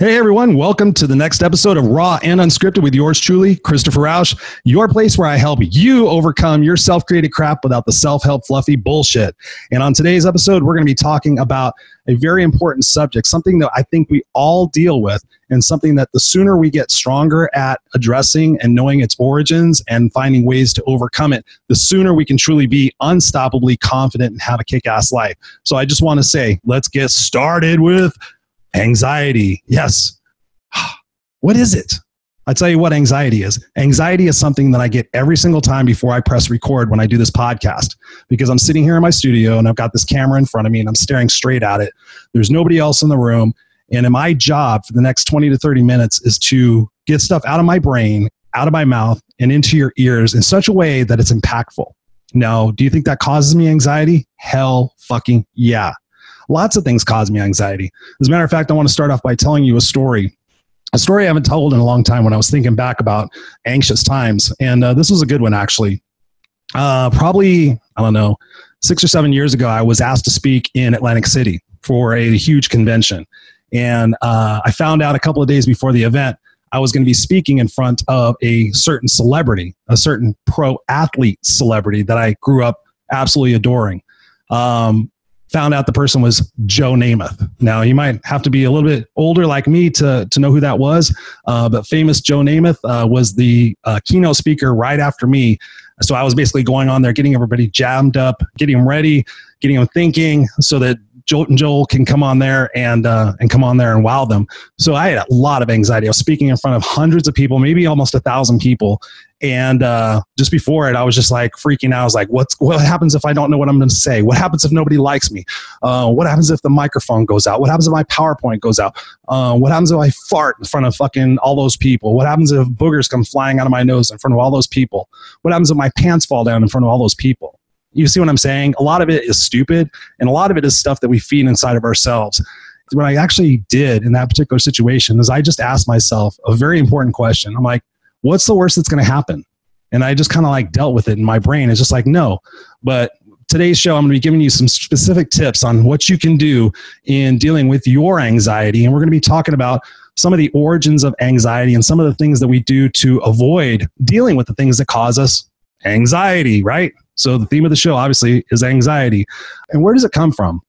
Hey everyone, welcome to the next episode of Raw and Unscripted with yours truly, Christopher Rausch, your place where I help you overcome your self created crap without the self help fluffy bullshit. And on today's episode, we're going to be talking about a very important subject, something that I think we all deal with, and something that the sooner we get stronger at addressing and knowing its origins and finding ways to overcome it, the sooner we can truly be unstoppably confident and have a kick ass life. So I just want to say, let's get started with Anxiety. Yes. What is it? I tell you what anxiety is. Anxiety is something that I get every single time before I press record when I do this podcast because I'm sitting here in my studio and I've got this camera in front of me and I'm staring straight at it. There's nobody else in the room. And my job for the next 20 to 30 minutes is to get stuff out of my brain, out of my mouth, and into your ears in such a way that it's impactful. Now, do you think that causes me anxiety? Hell fucking yeah. Lots of things cause me anxiety. As a matter of fact, I want to start off by telling you a story. A story I haven't told in a long time when I was thinking back about anxious times. And uh, this was a good one, actually. Uh, probably, I don't know, six or seven years ago, I was asked to speak in Atlantic City for a huge convention. And uh, I found out a couple of days before the event I was going to be speaking in front of a certain celebrity, a certain pro athlete celebrity that I grew up absolutely adoring. Um, found out the person was Joe Namath. Now, you might have to be a little bit older like me to, to know who that was, uh, but famous Joe Namath uh, was the uh, keynote speaker right after me. So I was basically going on there, getting everybody jammed up, getting them ready, getting them thinking so that Jolt and Joel can come on there and uh, and come on there and wow them. So I had a lot of anxiety. I was speaking in front of hundreds of people, maybe almost a thousand people, and uh, just before it, I was just like freaking out. I was like, "What's what happens if I don't know what I'm going to say? What happens if nobody likes me? Uh, what happens if the microphone goes out? What happens if my PowerPoint goes out? Uh, what happens if I fart in front of fucking all those people? What happens if boogers come flying out of my nose in front of all those people? What happens if my pants fall down in front of all those people?" You see what I'm saying? A lot of it is stupid, and a lot of it is stuff that we feed inside of ourselves. What I actually did in that particular situation is I just asked myself a very important question. I'm like, what's the worst that's going to happen? And I just kind of like dealt with it in my brain. It's just like, no. But today's show, I'm going to be giving you some specific tips on what you can do in dealing with your anxiety. And we're going to be talking about some of the origins of anxiety and some of the things that we do to avoid dealing with the things that cause us anxiety, right? So the theme of the show obviously is anxiety. And where does it come from?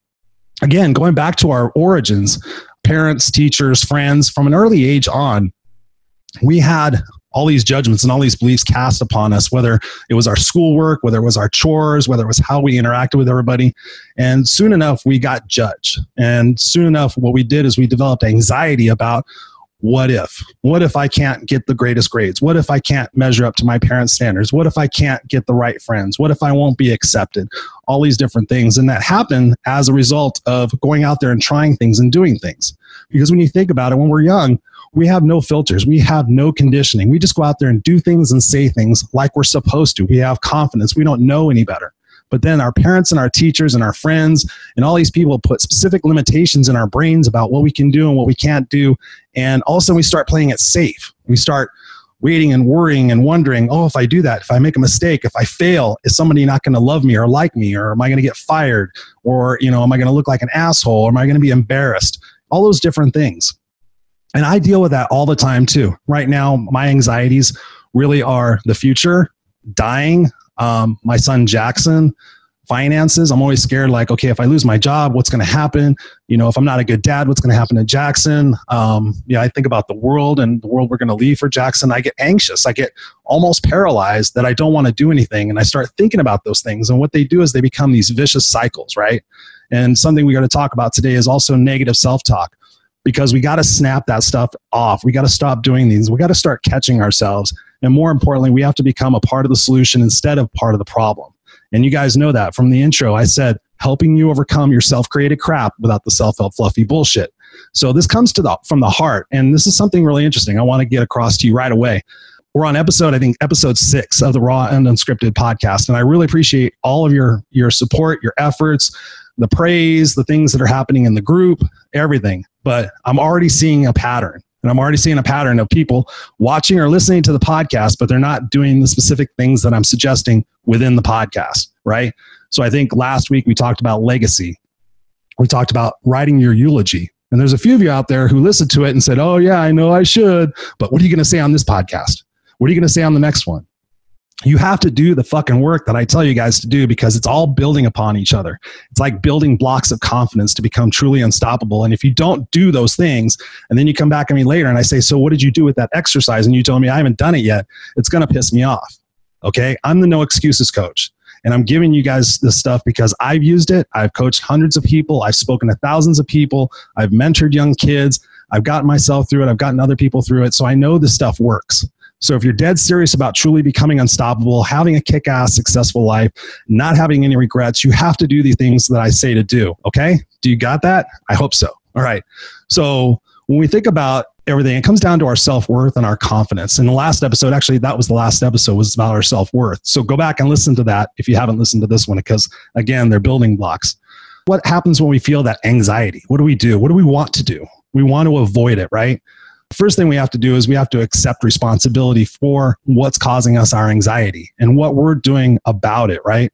Again, going back to our origins, parents, teachers, friends, from an early age on, we had all these judgments and all these beliefs cast upon us, whether it was our schoolwork, whether it was our chores, whether it was how we interacted with everybody. And soon enough, we got judged. And soon enough, what we did is we developed anxiety about what if? What if I can't get the greatest grades? What if I can't measure up to my parents' standards? What if I can't get the right friends? What if I won't be accepted? All these different things. And that happened as a result of going out there and trying things and doing things. Because when you think about it, when we're young, we have no filters. We have no conditioning. We just go out there and do things and say things like we're supposed to. We have confidence. We don't know any better. But then our parents and our teachers and our friends and all these people put specific limitations in our brains about what we can do and what we can't do. And also we start playing it safe. We start waiting and worrying and wondering, oh, if I do that, if I make a mistake, if I fail, is somebody not going to love me or like me? Or am I going to get fired? Or, you know, am I going to look like an asshole? Or am I going to be embarrassed? All those different things. And I deal with that all the time too. Right now, my anxieties really are the future, dying, um, my son Jackson, finances. I'm always scared, like, okay, if I lose my job, what's going to happen? You know, if I'm not a good dad, what's going to happen to Jackson? Um, yeah, I think about the world and the world we're going to leave for Jackson. I get anxious. I get almost paralyzed that I don't want to do anything. And I start thinking about those things. And what they do is they become these vicious cycles, right? And something we got to talk about today is also negative self talk because we got to snap that stuff off. We got to stop doing these. We got to start catching ourselves. And more importantly, we have to become a part of the solution instead of part of the problem. And you guys know that from the intro. I said, helping you overcome your self created crap without the self help fluffy bullshit. So this comes to the, from the heart. And this is something really interesting I want to get across to you right away. we're on episode, I think, episode six of the Raw and Unscripted podcast. And I really appreciate all of your your support, your efforts, the praise, the things that are happening in the group, everything. But I'm already seeing a pattern. And I'm already seeing a pattern of people watching or listening to the podcast, but they're not doing the specific things that I'm suggesting within the podcast, right? So I think last week we talked about legacy. We talked about writing your eulogy. And there's a few of you out there who listened to it and said, Oh, yeah, I know I should. But what are you going to say on this podcast? What are you going to say on the next one? You have to do the fucking work that I tell you guys to do because it's all building upon each other. It's like building blocks of confidence to become truly unstoppable. And if you don't do those things, and then you come back at me later and I say, So, what did you do with that exercise? And you tell me, I haven't done it yet, it's going to piss me off. Okay. I'm the no excuses coach. And I'm giving you guys this stuff because I've used it. I've coached hundreds of people. I've spoken to thousands of people. I've mentored young kids. I've gotten myself through it. I've gotten other people through it. So I know this stuff works. So if you're dead serious about truly becoming unstoppable, having a kick ass successful life, not having any regrets, you have to do the things that I say to do. Okay. Do you got that? I hope so. All right. So when we think about everything, it comes down to our self worth and our confidence. In the last episode, actually, that was the last episode, was about our self worth. So go back and listen to that if you haven't listened to this one, because again, they're building blocks. What happens when we feel that anxiety? What do we do? What do we want to do? We want to avoid it, right? First thing we have to do is we have to accept responsibility for what's causing us our anxiety and what we're doing about it, right?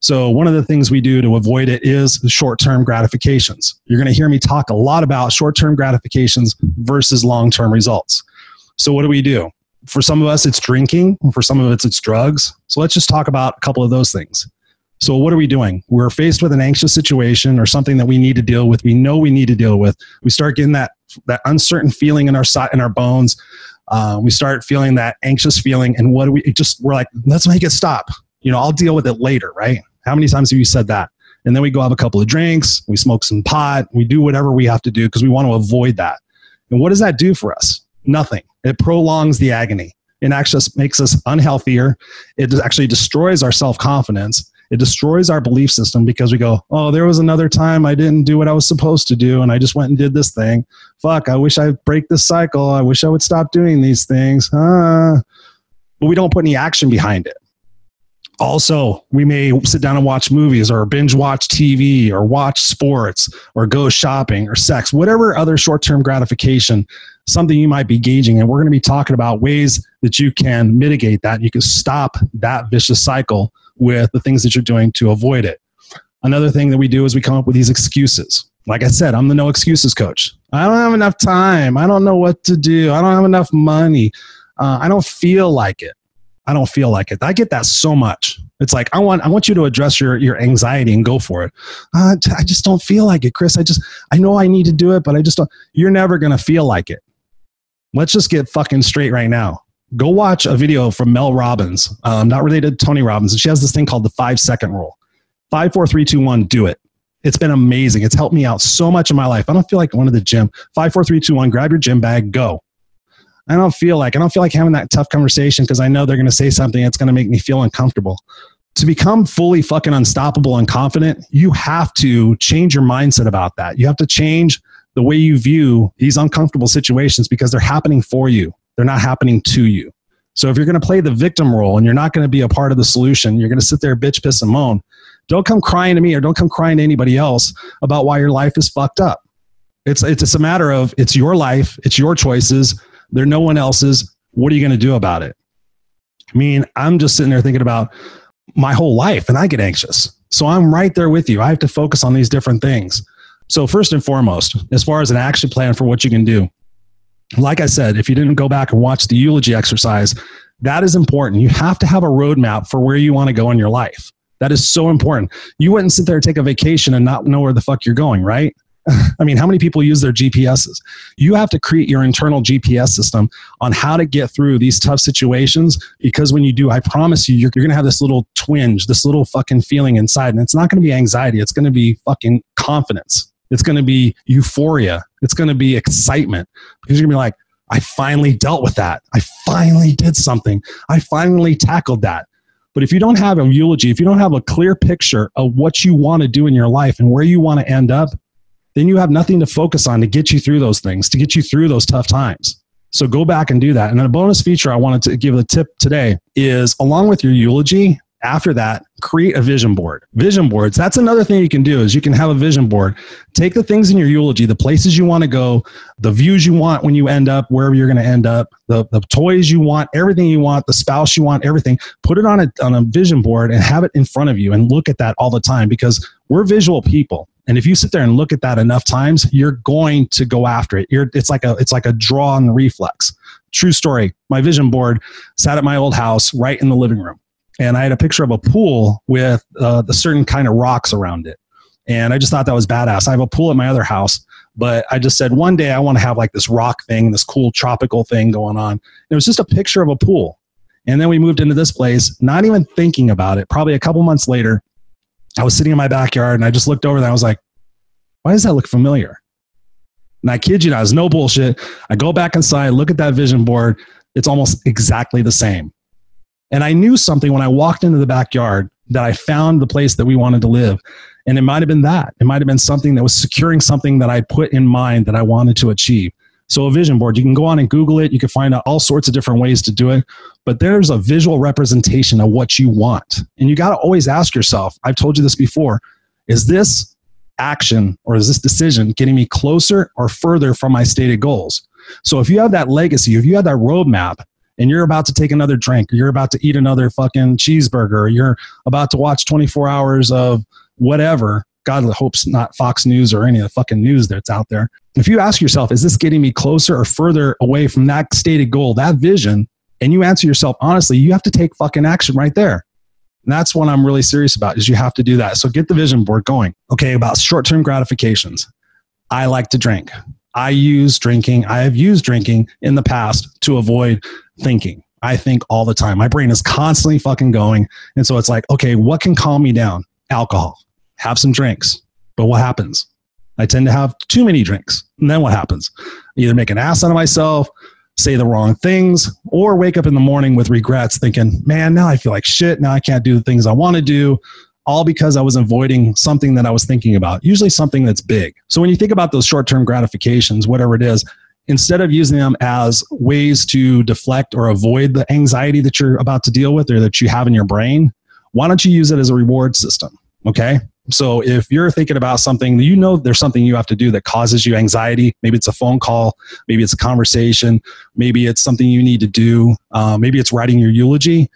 So, one of the things we do to avoid it is short term gratifications. You're going to hear me talk a lot about short term gratifications versus long term results. So, what do we do? For some of us, it's drinking. For some of us, it's drugs. So, let's just talk about a couple of those things. So, what are we doing? We're faced with an anxious situation or something that we need to deal with. We know we need to deal with. We start getting that that uncertain feeling in our in our bones. Uh, we start feeling that anxious feeling, and what do we just we're like, let's make it stop. You know, I'll deal with it later, right? How many times have you said that? And then we go have a couple of drinks, we smoke some pot, we do whatever we have to do because we want to avoid that. And what does that do for us? Nothing. It prolongs the agony. It actually makes us unhealthier. It actually destroys our self confidence it destroys our belief system because we go, oh, there was another time I didn't do what I was supposed to do and I just went and did this thing. Fuck, I wish I'd break this cycle. I wish I would stop doing these things. Huh? But we don't put any action behind it. Also, we may sit down and watch movies or binge watch TV or watch sports or go shopping or sex, whatever other short term gratification, something you might be gauging. And we're going to be talking about ways that you can mitigate that. You can stop that vicious cycle with the things that you're doing to avoid it. Another thing that we do is we come up with these excuses. Like I said, I'm the no excuses coach. I don't have enough time. I don't know what to do. I don't have enough money. Uh, I don't feel like it. I don't feel like it. I get that so much. It's like I want I want you to address your your anxiety and go for it. Uh, I just don't feel like it, Chris. I just I know I need to do it, but I just don't. You're never gonna feel like it. Let's just get fucking straight right now go watch a video from Mel Robbins, um, not related to Tony Robbins. And She has this thing called the five second rule. Five, four, three, two, one, do it. It's been amazing. It's helped me out so much in my life. I don't feel like going to the gym. Five, four, three, two, one, grab your gym bag, go. I don't feel like I don't feel like having that tough conversation because I know they're going to say something that's going to make me feel uncomfortable. To become fully fucking unstoppable and confident, you have to change your mindset about that. You have to change the way you view these uncomfortable situations because they're happening for you. They're not happening to you. So if you're going to play the victim role and you're not going to be a part of the solution, you're going to sit there, bitch, piss, and moan. Don't come crying to me or don't come crying to anybody else about why your life is fucked up. It's it's just a matter of it's your life, it's your choices. They're no one else's. What are you going to do about it? I mean, I'm just sitting there thinking about my whole life and I get anxious. So I'm right there with you. I have to focus on these different things. So first and foremost, as far as an action plan for what you can do, like I said, if you didn't go back and watch the eulogy exercise, that is important. You have to have a roadmap for where you want to go in your life. That is so important. You wouldn't sit there and take a vacation and not know where the fuck you're going, right? I mean, how many people use their GPSs? You have to create your internal GPS system on how to get through these tough situations because when you do, I promise you, you're, you're going to have this little twinge, this little fucking feeling inside. And it's not going to be anxiety, it's going to be fucking confidence. It's going to be euphoria. It's going to be excitement because you're going to be like, I finally dealt with that. I finally did something. I finally tackled that. But if you don't have a eulogy, if you don't have a clear picture of what you want to do in your life and where you want to end up, then you have nothing to focus on to get you through those things, to get you through those tough times. So go back and do that. And then a bonus feature I wanted to give a tip today is along with your eulogy, after that create a vision board. Vision boards that's another thing you can do is you can have a vision board. Take the things in your eulogy the places you want to go the views you want when you end up wherever you're going to end up the, the toys you want everything you want the spouse you want everything. Put it on a, on a vision board and have it in front of you and look at that all the time because we're visual people. And if you sit there and look at that enough times you're going to go after it. You're, it's like a it's like a draw on reflex. True story my vision board sat at my old house right in the living room and I had a picture of a pool with uh, the certain kind of rocks around it. And I just thought that was badass. I have a pool at my other house, but I just said one day I want to have like this rock thing, this cool tropical thing going on. It was just a picture of a pool. And then we moved into this place, not even thinking about it. Probably a couple months later, I was sitting in my backyard and I just looked over there. I was like, why does that look familiar? And I kid you not, it's no bullshit. I go back inside, look at that vision board. It's almost exactly the same. And I knew something when I walked into the backyard that I found the place that we wanted to live. And it might have been that. It might have been something that was securing something that I put in mind that I wanted to achieve. So, a vision board, you can go on and Google it. You can find out all sorts of different ways to do it. But there's a visual representation of what you want. And you got to always ask yourself I've told you this before is this action or is this decision getting me closer or further from my stated goals? So, if you have that legacy, if you have that roadmap, and you're about to take another drink, or you're about to eat another fucking cheeseburger, or you're about to watch 24 hours of whatever, God hopes not Fox News or any of the fucking news that's out there. If you ask yourself, is this getting me closer or further away from that stated goal, that vision, and you answer yourself honestly, you have to take fucking action right there. And that's what I'm really serious about is you have to do that. So get the vision board going. Okay, about short-term gratifications. I like to drink. I use drinking. I have used drinking in the past to avoid thinking. I think all the time. My brain is constantly fucking going. And so it's like, okay, what can calm me down? Alcohol. Have some drinks. But what happens? I tend to have too many drinks. And then what happens? either make an ass out of myself, say the wrong things, or wake up in the morning with regrets thinking, man, now I feel like shit. Now I can't do the things I want to do all because I was avoiding something that I was thinking about, usually something that's big. So when you think about those short term gratifications, whatever it is, instead of using them as ways to deflect or avoid the anxiety that you're about to deal with or that you have in your brain, why don't you use it as a reward system? Okay. So if you're thinking about something, you know there's something you have to do that causes you anxiety. Maybe it's a phone call, maybe it's a conversation, maybe it's something you need to do, uh, maybe it's writing your eulogy.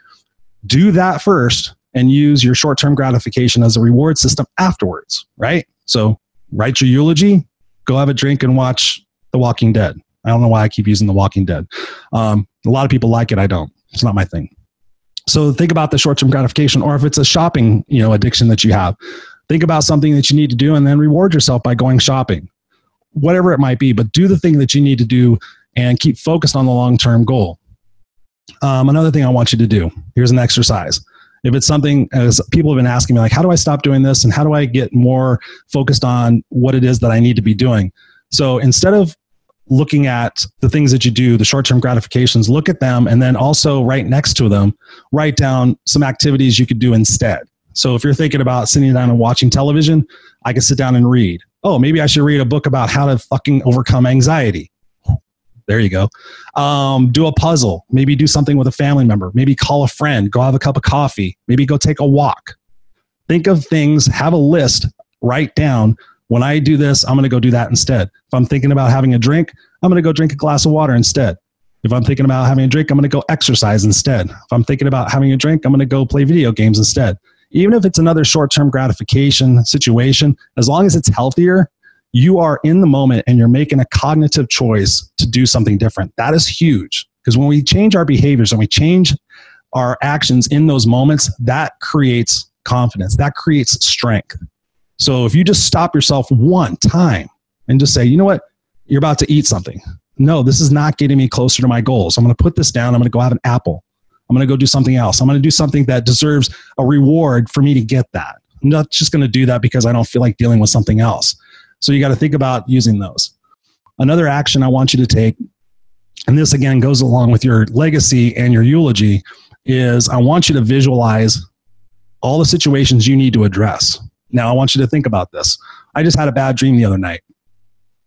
Do that first and use your short term gratification as a reward system afterwards, right? So write your eulogy, go have a drink and watch The Walking Dead. I don't know why I keep using The Walking Dead. Um, a lot of people like it. I don't. It's not my thing. So think about the short term gratification, or if it's a shopping, you know, addiction that you have, think about something that you need to do and then reward yourself by going shopping, whatever it might be. But do the thing that you need to do and keep focused on the long term goal. Um, another thing I want you to do here's an exercise if it's something as people have been asking me like how do i stop doing this? And how do i get more focused on what it is that i need to be doing? So instead of looking at the things that you do the short-term gratifications look at them and then also right next to them write down some activities you could do instead. So if you're thinking about sitting down and watching television i can sit down and read. Oh maybe i should read a book about how to fucking overcome anxiety there you go. Um, do a puzzle. Maybe do something with a family member. Maybe call a friend. Go have a cup of coffee. Maybe go take a walk. Think of things, have a list, write down. When I do this, I'm going to go do that instead. If I'm thinking about having a drink, I'm going to go drink a glass of water instead. If I'm thinking about having a drink, I'm going to go exercise instead. If I'm thinking about having a drink, I'm going to go play video games instead. Even if it's another short term gratification situation, as long as it's healthier, you are in the moment and you're making a cognitive choice to do something different. That is huge because when we change our behaviors and we change our actions in those moments, that creates confidence, that creates strength. So if you just stop yourself one time and just say, you know what, you're about to eat something. No, this is not getting me closer to my goals. I'm going to put this down. I'm going to go have an apple. I'm going to go do something else. I'm going to do something that deserves a reward for me to get that. I'm not just going to do that because I don't feel like dealing with something else. So you got to think about using those. Another action I want you to take, and this again goes along with your legacy and your eulogy, is I want you to visualize all the situations you need to address. Now, I want you to think about this. I just had a bad dream the other night.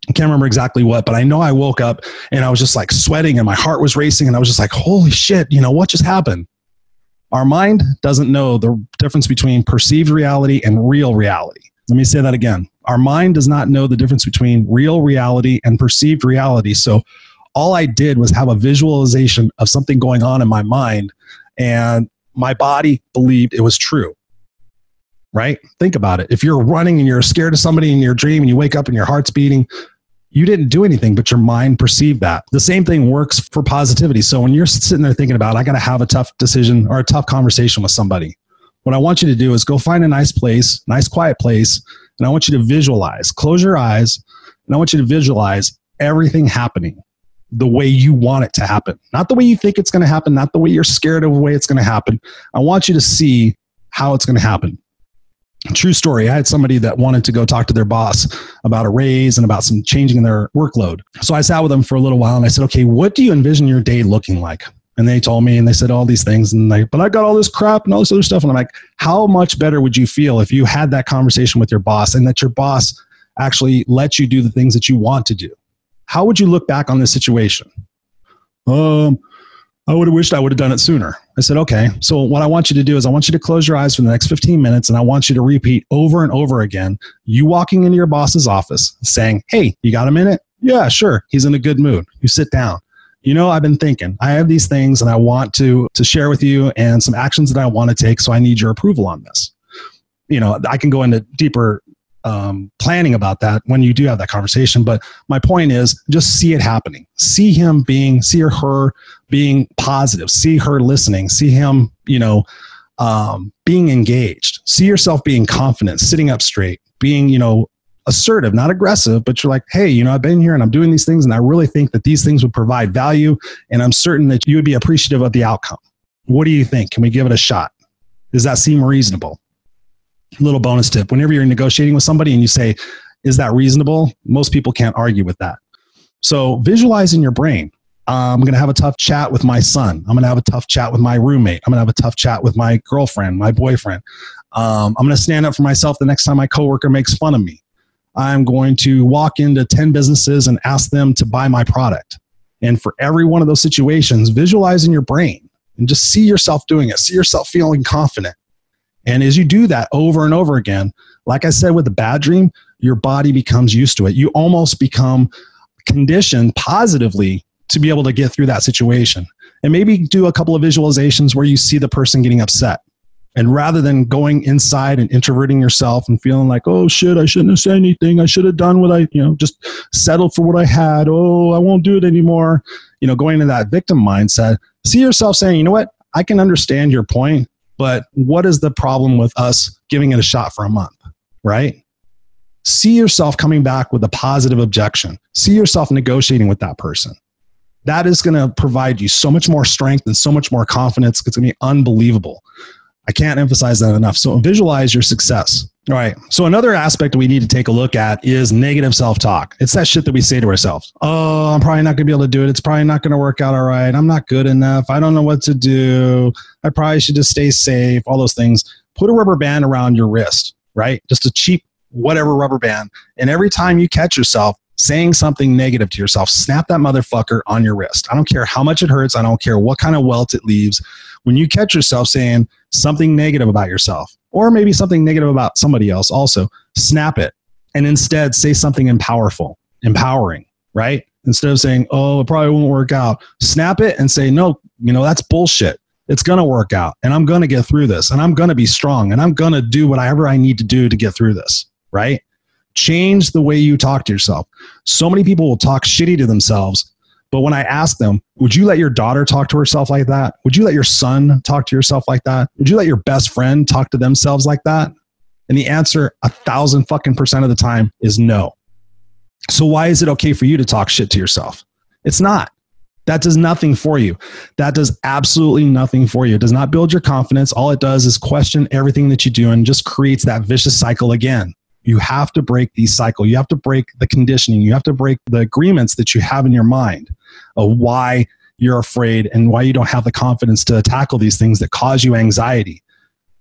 I can't remember exactly what, but I know I woke up and I was just like sweating and my heart was racing and I was just like, holy shit, you know, what just happened? Our mind doesn't know the difference between perceived reality and real reality. Let me say that again. Our mind does not know the difference between real reality and perceived reality. So all I did was have a visualization of something going on in my mind, and my body believed it was true. Right? Think about it. If you're running and you're scared of somebody in your dream and you wake up and your heart's beating, you didn't do anything, but your mind perceived that. The same thing works for positivity. So when you're sitting there thinking about, I got to have a tough decision or a tough conversation with somebody, what I want you to do is go find a nice place, nice quiet place, and I want you to visualize. Close your eyes, and I want you to visualize everything happening the way you want it to happen. Not the way you think it's going to happen, not the way you're scared of the way it's going to happen. I want you to see how it's going to happen. True story. I had somebody that wanted to go talk to their boss about a raise and about some changing in their workload. So I sat with them for a little while and I said, okay, what do you envision your day looking like? And they told me and they said all these things and like, but I got all this crap and all this other stuff. And I'm like, how much better would you feel if you had that conversation with your boss and that your boss actually let you do the things that you want to do? How would you look back on this situation? Um, I would have wished I would have done it sooner. I said, okay. So what I want you to do is I want you to close your eyes for the next 15 minutes and I want you to repeat over and over again. You walking into your boss's office saying, Hey, you got a minute? Yeah, sure. He's in a good mood. You sit down. You know, I've been thinking, I have these things and I want to, to share with you and some actions that I want to take. So I need your approval on this. You know, I can go into deeper um, planning about that when you do have that conversation. But my point is just see it happening. See him being, see her being positive. See her listening. See him, you know, um, being engaged. See yourself being confident, sitting up straight, being, you know, assertive, not aggressive, but you're like, hey, you know, I've been here and I'm doing these things, and I really think that these things would provide value, and I'm certain that you would be appreciative of the outcome. What do you think? Can we give it a shot? Does that seem reasonable? little bonus tip whenever you're negotiating with somebody and you say is that reasonable most people can't argue with that so visualize in your brain i'm going to have a tough chat with my son i'm going to have a tough chat with my roommate i'm going to have a tough chat with my girlfriend my boyfriend um, i'm going to stand up for myself the next time my coworker makes fun of me i'm going to walk into 10 businesses and ask them to buy my product and for every one of those situations visualize in your brain and just see yourself doing it see yourself feeling confident and as you do that over and over again, like I said with the bad dream, your body becomes used to it. You almost become conditioned positively to be able to get through that situation. And maybe do a couple of visualizations where you see the person getting upset. And rather than going inside and introverting yourself and feeling like, oh shit, I shouldn't have said anything. I should have done what I, you know, just settled for what I had. Oh, I won't do it anymore. You know, going into that victim mindset, see yourself saying, you know what? I can understand your point. But what is the problem with us giving it a shot for a month, right? See yourself coming back with a positive objection. See yourself negotiating with that person. That is going to provide you so much more strength and so much more confidence. It's going to be unbelievable. I can't emphasize that enough. So visualize your success. All right. So another aspect we need to take a look at is negative self-talk. It's that shit that we say to ourselves. Oh, I'm probably not going to be able to do it. It's probably not going to work out all right. I'm not good enough. I don't know what to do. I probably should just stay safe. All those things. Put a rubber band around your wrist, right? Just a cheap whatever rubber band. And every time you catch yourself saying something negative to yourself, snap that motherfucker on your wrist. I don't care how much it hurts. I don't care what kind of welt it leaves. When you catch yourself saying something negative about yourself, or maybe something negative about somebody else also snap it and instead say something empowerful empowering right? Instead of saying oh it probably won't work out snap it and say no you know that's bullshit. It's going to work out and i'm going to get through this and i'm going to be strong and i'm going to do whatever i need to do to get through this right? Change the way you talk to yourself. So many people will talk shitty to themselves but when I ask them, would you let your daughter talk to herself like that? Would you let your son talk to yourself like that? Would you let your best friend talk to themselves like that? And the answer, a thousand fucking percent of the time, is no. So why is it okay for you to talk shit to yourself? It's not. That does nothing for you. That does absolutely nothing for you. It does not build your confidence. All it does is question everything that you do and just creates that vicious cycle again. You have to break the cycle. You have to break the conditioning. You have to break the agreements that you have in your mind of why you're afraid and why you don't have the confidence to tackle these things that cause you anxiety.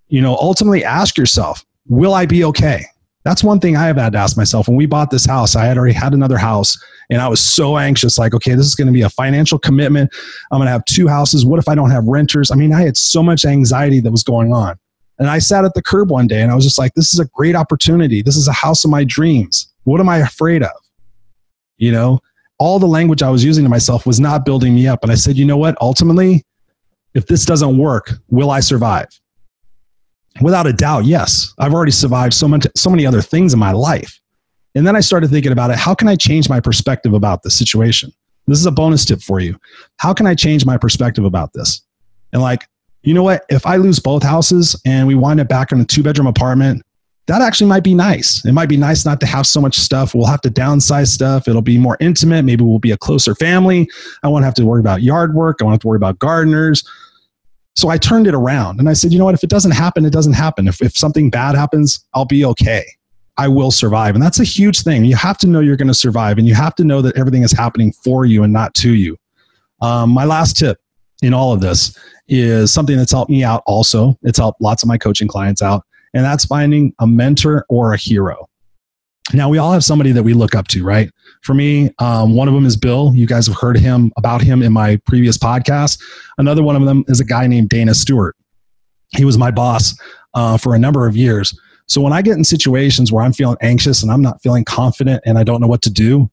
You know, ultimately ask yourself, will I be okay? That's one thing I have had to ask myself. When we bought this house, I had already had another house and I was so anxious like, okay, this is going to be a financial commitment. I'm going to have two houses. What if I don't have renters? I mean, I had so much anxiety that was going on. And I sat at the curb one day and I was just like, this is a great opportunity. This is a house of my dreams. What am I afraid of? You know, all the language I was using to myself was not building me up. And I said, you know what? Ultimately, if this doesn't work, will I survive? Without a doubt, yes. I've already survived so much, so many other things in my life. And then I started thinking about it. How can I change my perspective about the situation? This is a bonus tip for you. How can I change my perspective about this? And like, you know what? If I lose both houses and we wind up back in a two bedroom apartment, that actually might be nice. It might be nice not to have so much stuff. We'll have to downsize stuff. It'll be more intimate. Maybe we'll be a closer family. I won't have to worry about yard work. I won't have to worry about gardeners. So I turned it around and I said, you know what? If it doesn't happen, it doesn't happen. If, if something bad happens, I'll be okay. I will survive. And that's a huge thing. You have to know you're going to survive and you have to know that everything is happening for you and not to you. Um, my last tip in all of this is something that's helped me out also. It's helped lots of my coaching clients out, and that's finding a mentor or a hero. Now, we all have somebody that we look up to, right? For me, um, one of them is Bill. You guys have heard him about him in my previous podcast. Another one of them is a guy named Dana Stewart. He was my boss uh, for a number of years. So when I get in situations where I'm feeling anxious and I'm not feeling confident and I don't know what to do,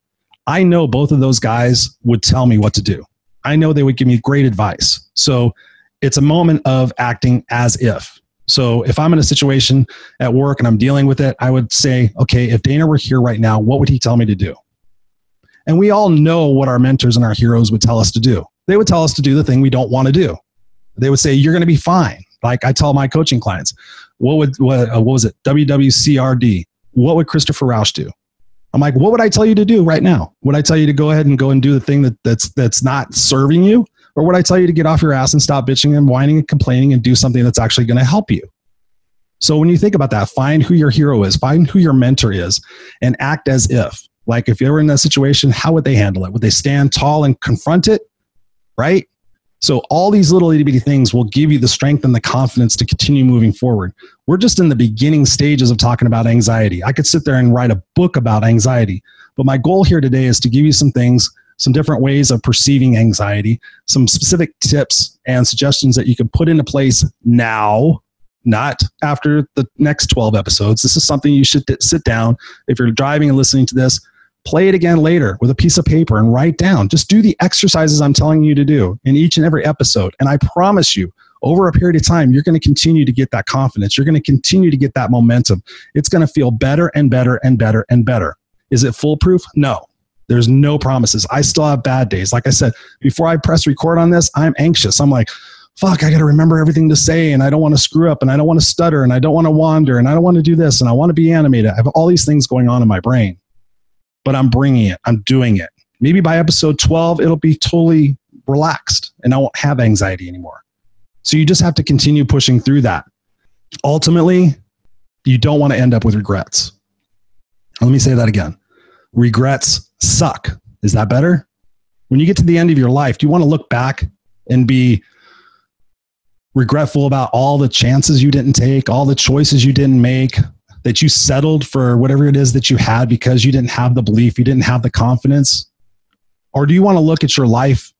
I know both of those guys would tell me what to do. I know they would give me great advice. So it's a moment of acting as if. So if I'm in a situation at work and I'm dealing with it, I would say, okay, if Dana were here right now, what would he tell me to do? And we all know what our mentors and our heroes would tell us to do. They would tell us to do the thing we don't want to do. They would say, you're going to be fine. Like I tell my coaching clients, what would, what, uh, what was it? WWCRD. What would Christopher Rausch do? I'm like, what would I tell you to do right now? Would I tell you to go ahead and go and do the thing that, that's, that's not serving you? Or would I tell you to get off your ass and stop bitching and whining and complaining and do something that's actually going to help you? So when you think about that, find who your hero is, find who your mentor is, and act as if. Like if you were in that situation, how would they handle it? Would they stand tall and confront it? Right? So all these little itty bitty things will give you the strength and the confidence to continue moving forward. We're just in the beginning stages of talking about anxiety. I could sit there and write a book about anxiety, but my goal here today is to give you some things some different ways of perceiving anxiety, some specific tips and suggestions that you can put into place now, not after the next 12 episodes. This is something you should sit down. If you're driving and listening to this, play it again later with a piece of paper and write down. Just do the exercises I'm telling you to do in each and every episode. And I promise you, over a period of time, you're going to continue to get that confidence. You're going to continue to get that momentum. It's going to feel better and better and better and better. Is it foolproof? No. There's no promises. I still have bad days. Like I said, before I press record on this, I'm anxious. I'm like, fuck, I got to remember everything to say and I don't want to screw up and I don't want to stutter and I don't want to wander and I don't want to do this and I want to be animated. I have all these things going on in my brain, but I'm bringing it. I'm doing it. Maybe by episode 12, it'll be totally relaxed and I won't have anxiety anymore. So you just have to continue pushing through that. Ultimately, you don't want to end up with regrets. Let me say that again. Regrets suck. Is that better? When you get to the end of your life, do you want to look back and be regretful about all the chances you didn't take, all the choices you didn't make, that you settled for whatever it is that you had because you didn't have the belief, you didn't have the confidence? Or do you want to look at your life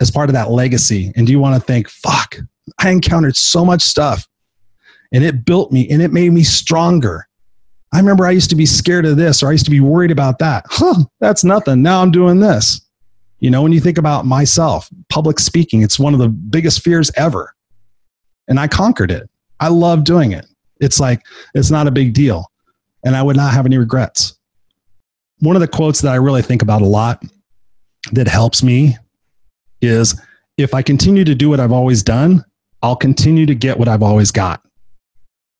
as part of that legacy and do you want to think, fuck, I encountered so much stuff and it built me and it made me stronger I remember I used to be scared of this or I used to be worried about that. Huh, that's nothing. Now I'm doing this. You know, when you think about myself, public speaking, it's one of the biggest fears ever. And I conquered it. I love doing it. It's like, it's not a big deal. And I would not have any regrets. One of the quotes that I really think about a lot that helps me is if I continue to do what I've always done, I'll continue to get what I've always got.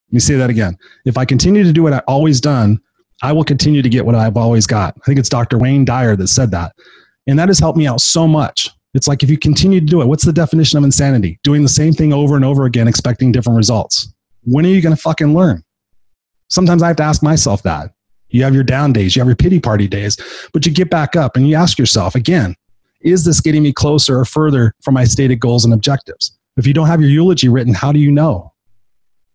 Let me say that again. If I continue to do what I've always done, I will continue to get what I've always got. I think it's Dr. Wayne Dyer that said that. And that has helped me out so much. It's like if you continue to do it, what's the definition of insanity? Doing the same thing over and over again, expecting different results. When are you going to fucking learn? Sometimes I have to ask myself that. You have your down days, you have your pity party days, but you get back up and you ask yourself again, is this getting me closer or further from my stated goals and objectives? If you don't have your eulogy written, how do you know?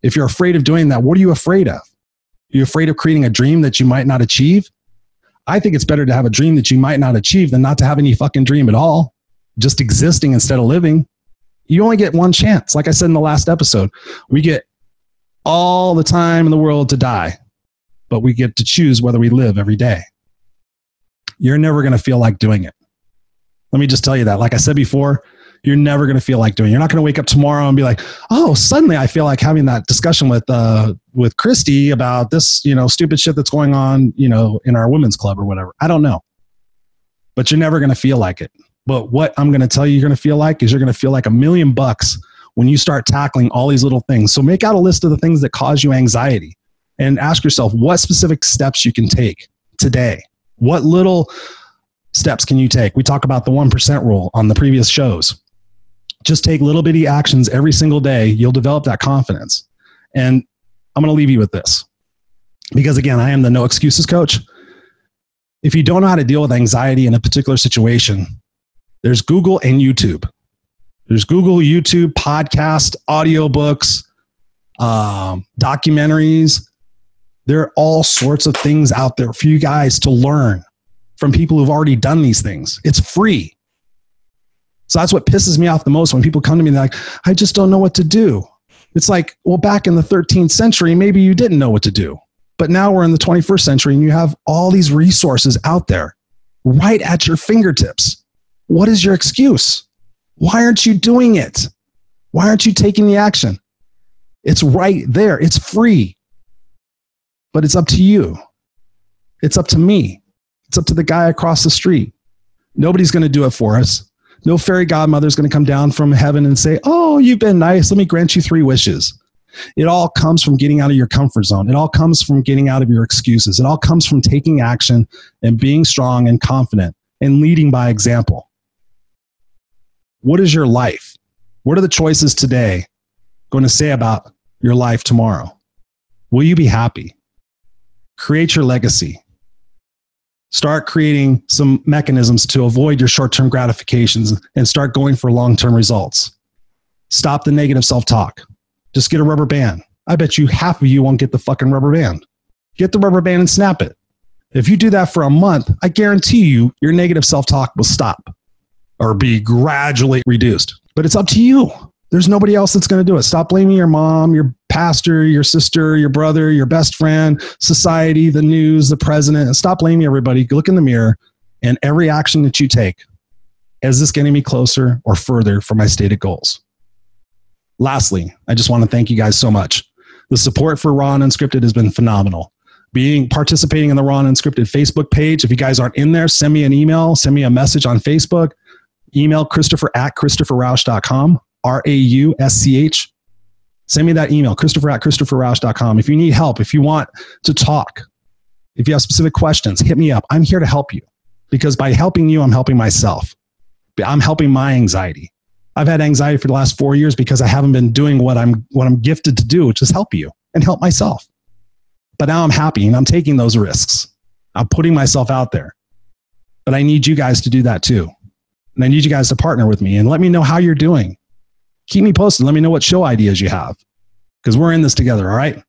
If you're afraid of doing that, what are you afraid of? Are you afraid of creating a dream that you might not achieve? I think it's better to have a dream that you might not achieve than not to have any fucking dream at all, just existing instead of living. You only get one chance. Like I said in the last episode, we get all the time in the world to die, but we get to choose whether we live every day. You're never going to feel like doing it. Let me just tell you that. Like I said before, you're never going to feel like doing. It. You're not going to wake up tomorrow and be like, "Oh, suddenly I feel like having that discussion with uh with Christy about this, you know, stupid shit that's going on, you know, in our women's club or whatever." I don't know. But you're never going to feel like it. But what I'm going to tell you you're going to feel like is you're going to feel like a million bucks when you start tackling all these little things. So make out a list of the things that cause you anxiety and ask yourself what specific steps you can take today. What little steps can you take? We talk about the 1% rule on the previous shows just take little bitty actions every single day. You'll develop that confidence. And I'm going to leave you with this because, again, I am the no excuses coach. If you don't know how to deal with anxiety in a particular situation, there's Google and YouTube. There's Google, YouTube, podcast, audiobooks, um, documentaries. There are all sorts of things out there for you guys to learn from people who've already done these things. It's free. So that's what pisses me off the most when people come to me and they're like, I just don't know what to do. It's like, well, back in the 13th century, maybe you didn't know what to do. But now we're in the 21st century and you have all these resources out there right at your fingertips. What is your excuse? Why aren't you doing it? Why aren't you taking the action? It's right there, it's free. But it's up to you. It's up to me. It's up to the guy across the street. Nobody's going to do it for us. No fairy godmother is going to come down from heaven and say, Oh, you've been nice. Let me grant you three wishes. It all comes from getting out of your comfort zone. It all comes from getting out of your excuses. It all comes from taking action and being strong and confident and leading by example. What is your life? What are the choices today going to say about your life tomorrow? Will you be happy? Create your legacy start creating some mechanisms to avoid your short term gratifications and start going for long term results. Stop the negative self talk. Just get a rubber band. I bet you half of you won't get the fucking rubber band. Get the rubber band and snap it. If you do that for a month, I guarantee you your negative self talk will stop or be gradually reduced. But it's up to you. There's nobody else that's going to do it. Stop blaming your mom, your pastor, your sister, your brother, your best friend, society, the news, the president. Stop blaming everybody. Look in the mirror and every action that you take, is this getting me closer or further from my stated goals? Lastly, I just want to thank you guys so much. The support for Raw and Unscripted has been phenomenal. Being participating in the Raw and Unscripted Facebook page. If you guys aren't in there, send me an email, send me a message on Facebook, email Christopher at ChristopherRausch.com. R A U S C H. Send me that email, Christopher at ChristopherRausch.com. If you need help, if you want to talk, if you have specific questions, hit me up. I'm here to help you because by helping you, I'm helping myself. I'm helping my anxiety. I've had anxiety for the last four years because I haven't been doing what I'm what I'm gifted to do, which is help you and help myself. But now I'm happy and I'm taking those risks. I'm putting myself out there. But I need you guys to do that too. And I need you guys to partner with me and let me know how you're doing keep me posted. Let me know what show ideas you have because we're in this together. All right.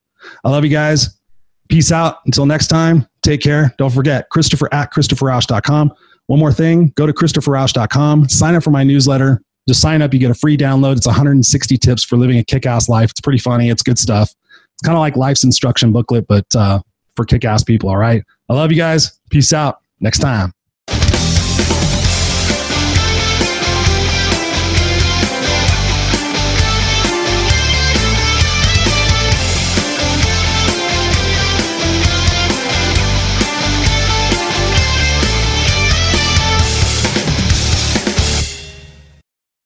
I love you guys. Peace out. Until next time, take care. Don't forget, Christopher at ChristopherRausch.com. One more thing go to ChristopherRausch.com, sign up for my newsletter. Just sign up. You get a free download. It's 160 tips for living a kick ass life. It's pretty funny. It's good stuff. It's kind of like life's instruction booklet, but uh, for kick ass people. All right. I love you guys. Peace out. Next time.